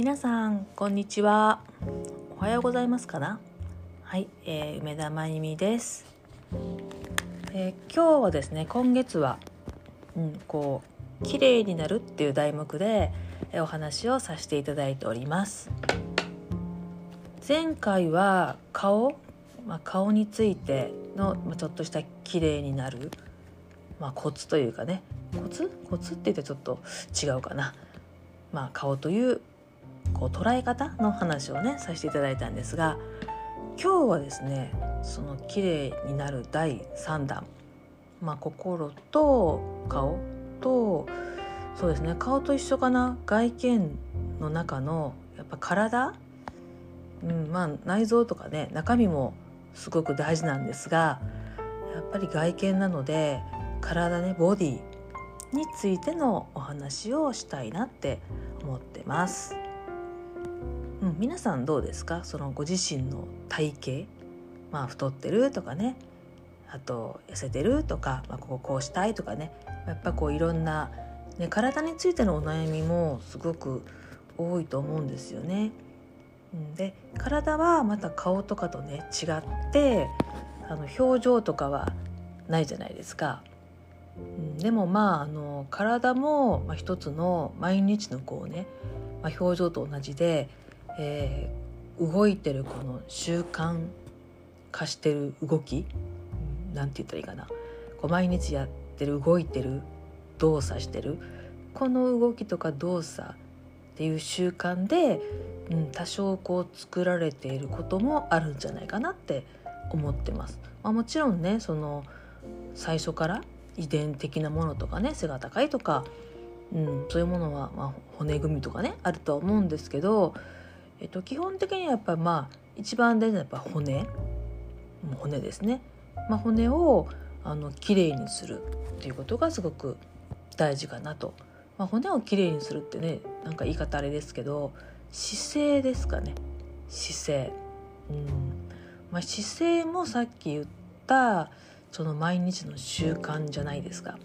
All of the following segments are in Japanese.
皆さんこんにちは。おはようございますかな？はい、えー、梅田真由美です、えー、今日はですね今月は、うん、こう綺麗になるっていう題目でお話をさせていただいております。前回は顔、まあ、顔についての、まあ、ちょっとした綺麗になる、まあ、コツというかね。コツ？コツって言ってちょっと違うかな。まあ顔というこう捉え方の話をねさせていただいたんですが今日はですねその綺麗になる第3弾、まあ、心と顔とそうですね顔と一緒かな。外見の中のやっぱ体、うんまあ、内臓とかね中身もすごく大事なんですがやっぱり外見なので体ねボディについてのお話をしたいなって思ってます。うん、皆さんどうですか？そのご自身の体型？まあ太ってるとかねあと痩せてるとか、まあ、こここうしたいとかねやっぱこういろんな、ね、体についてのお悩みもすごく多いと思うんですよね。で体はまた顔とかとね違ってあの表情とかはないじゃないですか。でもまああの体も、まあ、一つの毎日のこうね、まあ、表情と同じでえー、動いてるこの習慣化してる動き何て言ったらいいかなこう毎日やってる動いてる動作してるこの動きとか動作っていう習慣で、うん、多少こう作られていることもあるんじゃないかなって思ってます。まあ、もちろんねその最初から遺伝的なものとかね背が高いとか、うん、そういうものは、まあ、骨組みとかねあるとは思うんですけどえっと、基本的にはやっぱりまあ一番大事なやっぱ骨。骨ですね、まあ、骨をあのきれいにするっていうことがすごく大事かなと、まあ、骨をきれいにするってねなんか言い方あれですけど姿勢ですかね。姿勢。うん、まあ、姿勢もさっき言ったその毎日の習慣じゃないですか。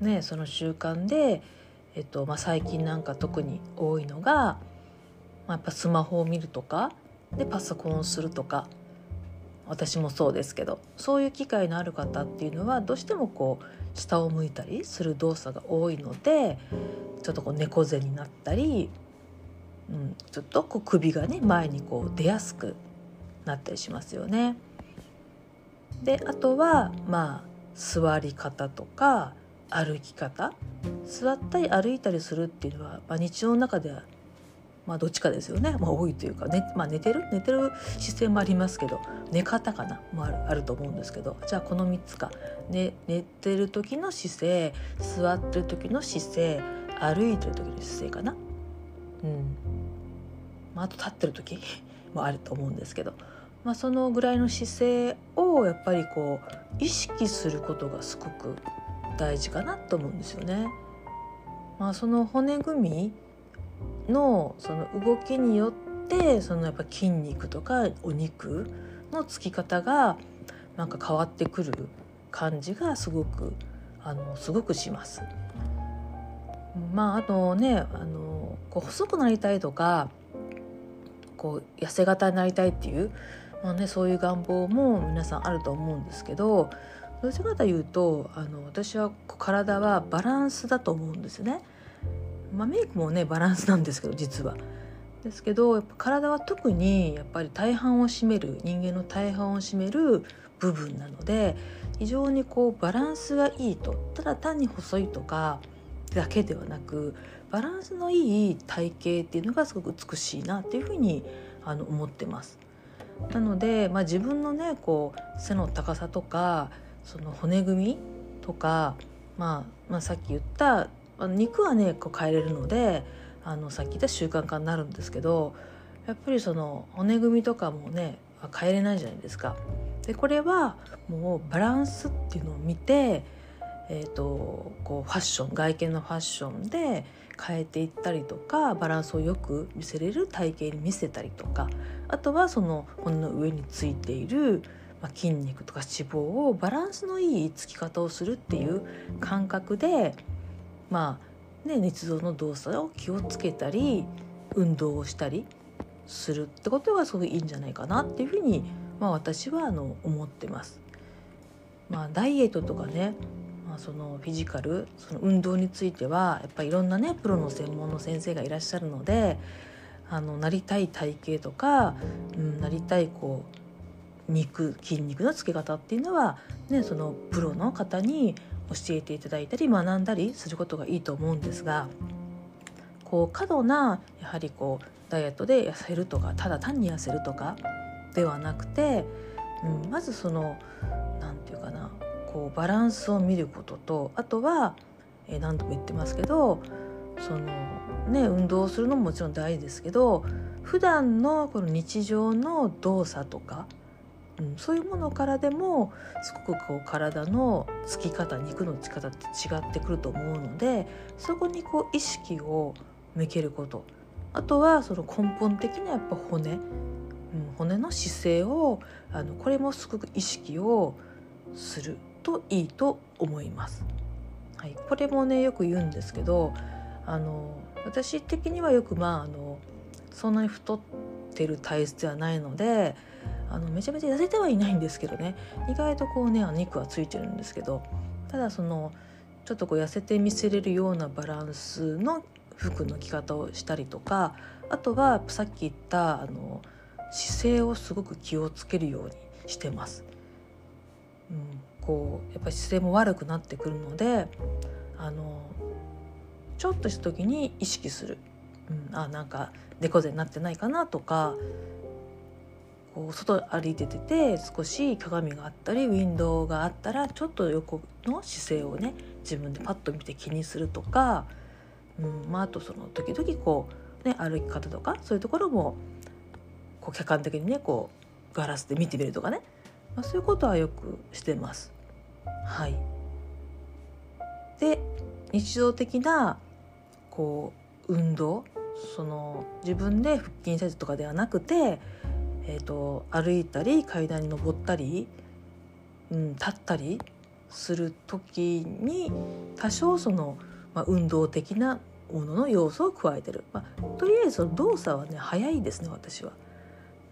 ね、その習慣で、えっとまあ、最近なんか特に多いのがまあ、やっぱスマホを見るとかでパソコンをするとか私もそうですけどそういう機会のある方っていうのはどうしてもこう下を向いたりする動作が多いのでちょっとこう猫背になったり、うん、ちょっとこう首がね前にこう出やすくなったりしますよね。であとはまあ座り方とか歩き方座ったり歩いたりするっていうのは、まあ、日常の中ではまあどっちかですよね、まあ、多いというか、ねまあ、寝てる？寝てる姿勢もありますけど寝方かな？もあるあると思うんですけどじゃあこの3つか、ね、寝てる時の姿勢座ってる時の姿勢歩いてる時の姿勢かな、うん。まあ、あと立ってる時？もあると思うんですけど、まあ、そのぐらいの姿勢をやっぱりこう意識することがすごく大事かなと思うんですよね。まあ、その骨組みのその動きによってそのやっぱ筋肉とかお肉のつき方がなんか変わってくる感じがすごくあのすごくします。まああとねあのこう細くなりたいとかこう痩せ型になりたいっていう、まあね、そういう願望も皆さんあると思うんですけどどちらかというとあの私は体はバランスだと思うんですね。まあ、メイクもねバランスなんですけど実は。ですけどやっぱ体は特にやっぱり大半を占める人間の大半を占める部分なので非常にこうバランスがいいとただ単に細いとかだけではなくバランスのいい体型っていうのがすごく美しいなっていうふうにあの思ってます。なので、まあ、自分のねこう背の高さとかその骨組みとか、まあ、まあさっき言ったあの肉はねこう変えれるのであのさっき言った習慣化になるんですけどやっぱりその骨組みとかもね変えれないじゃないですか。でこれはもうバランスっていうのを見て、えーと、こうファッション外見のファッションで変えていったりとかバランスをよく見せれる体型に見せたりとかあとはその骨の上についている、まあ、筋肉とか脂肪をバランスのいいつき方をするっていう感覚でまあね、捏造の動作を気をつけたり、運動をしたりするってことがすごくいいんじゃないかなっていうふうに、まあ、私はあの思ってます。まあ、ダイエットとかね、まあ、そのフィジカルその運動についてはやっぱりいろんなねプロの専門の先生がいらっしゃるのであのなりたい体型とか、うん、なりたいこう肉筋肉のつけ方っていうのは、ね、そのプロの方に教えていただいたり学んだりすることがいいと思うんですがこう過度なやはりこうダイエットで痩せるとかただ単に痩せるとかではなくて、うん、まずその何て言うかなこうバランスを見ることとあとは、えー、何度も言ってますけどそのね運動するのももちろん大事ですけど普段のこの日常の動作とか、うん、そういうものからでもすごくこう体のつき方肉のつき方って違ってくると思うのでそこにこう意識を向けることあとはその根本的なやっぱ骨、うん、骨の姿勢をあのこれもすごく意識をするといいと思います。はい、これもねよく言うんですけどあの私的にはよくまああのそんなに太ってる体質ではないのであのめちゃめちゃ痩せてはいないんですけどね。意外とこうね肉はついてるんですけど。ただそのちょっとこう痩せて見せれるようなバランスの服の着方をしたりとかあとはさっき言ったあの姿勢をすごく気をつけるようにしてます。うん、こうやっぱり姿勢も悪くなってくるのであのちょっとした時に意識する、うん、あなんか猫背になってないかなとかこう外歩いててて少し鏡があったりウィンドウがあったらちょっと横の姿勢をね自分でパッと見て気にするとか、うんまあ、あとその時々こう、ね、歩き方とかそういうところもこう客観的にねこうガラスで見てみるとかね、まあ、そういうことはよくしてます。はい、で日常的なこう運動その自分で腹筋したりとかではなくて、えーと、歩いたり階段に登ったり、うん、立ったりする時に多少その、まあ、運動的なものの要素を加えてる、まあ、とりあえず動作はね早いですね私は。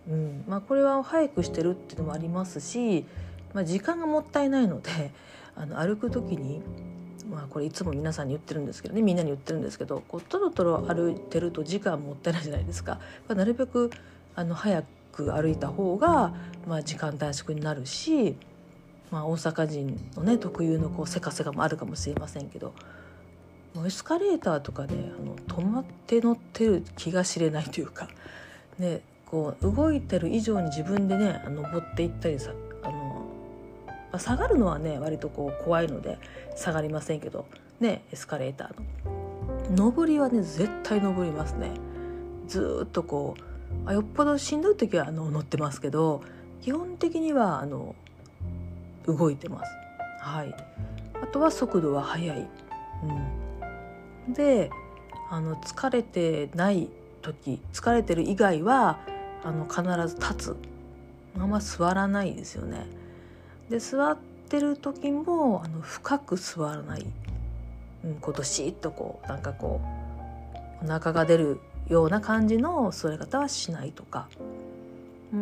うんまあ、これは早くしてるっていうのもありますし、まあ、時間がもったいないので あの歩く時にまあこれいつも皆さんに言ってるんですけどねみんなに言ってるんですけどこうトロトロ歩いてると時間もったいないじゃないですか。なるべくあの早く歩いた方が、まあ、時間短縮になるし、まあ、大阪人のね特有のこうせかせかもあるかもしれませんけどエスカレーターとかね止まって乗ってる気が知れないというか、ね、こう動いてる以上に自分でね登っていったりさまあ、下がるのはね割とこう怖いので下がりませんけどねエスカレーターの。上りはね絶対登りますね。ずっとこうあよっぽどしんどい時はあの乗ってますけど基本的にはあの動いてます。はい。あとは速度は速い、うん、であの疲れてない時疲れてる以外はあの必ず立つ。あんま座らないですよね。で座ってる時もあの深く座らない、うん、こうどしっとこうなんかこうお腹が出るような感じの座り方はしないとか。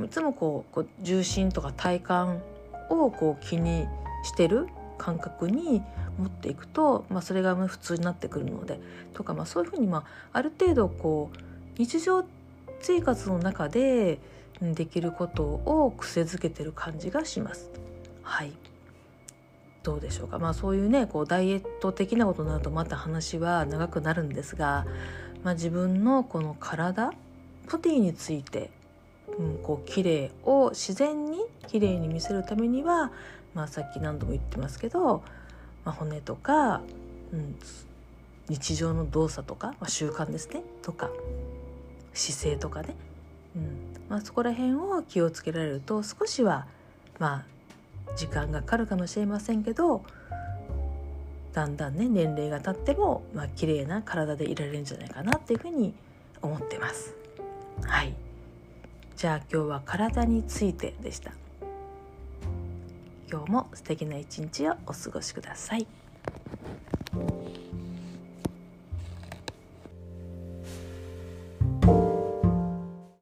いつもこうこう重心とか体幹をこう気にしてる感覚に持っていくと、まあ、それが普通になってくるのでとか、まあ、そういうふうに、まあ、ある程度こう日常生活の中でできることを癖づけてる感じがします。はい。どうでしょうか。まあそういうねこうダイエット的なことになるとまた話は長くなるんですが、まあ、自分のこの体ボディについて、うん、こう綺麗を自然に綺麗に見せるためには、まあ、さっき何度も言ってますけど、まあ、骨とか、うん、日常の動作とか、まあ、習慣ですねとか姿勢とかね、うんまあ、そこら辺を気をつけられると少しはまあ時間がかかるかもしれませんけどだんだんね年齢が経っても、まあ綺麗な体でいられるんじゃないかなっていうふうに思ってます。はいじゃあ今日は体についてでした。今日も素敵な一日をお過ごしください。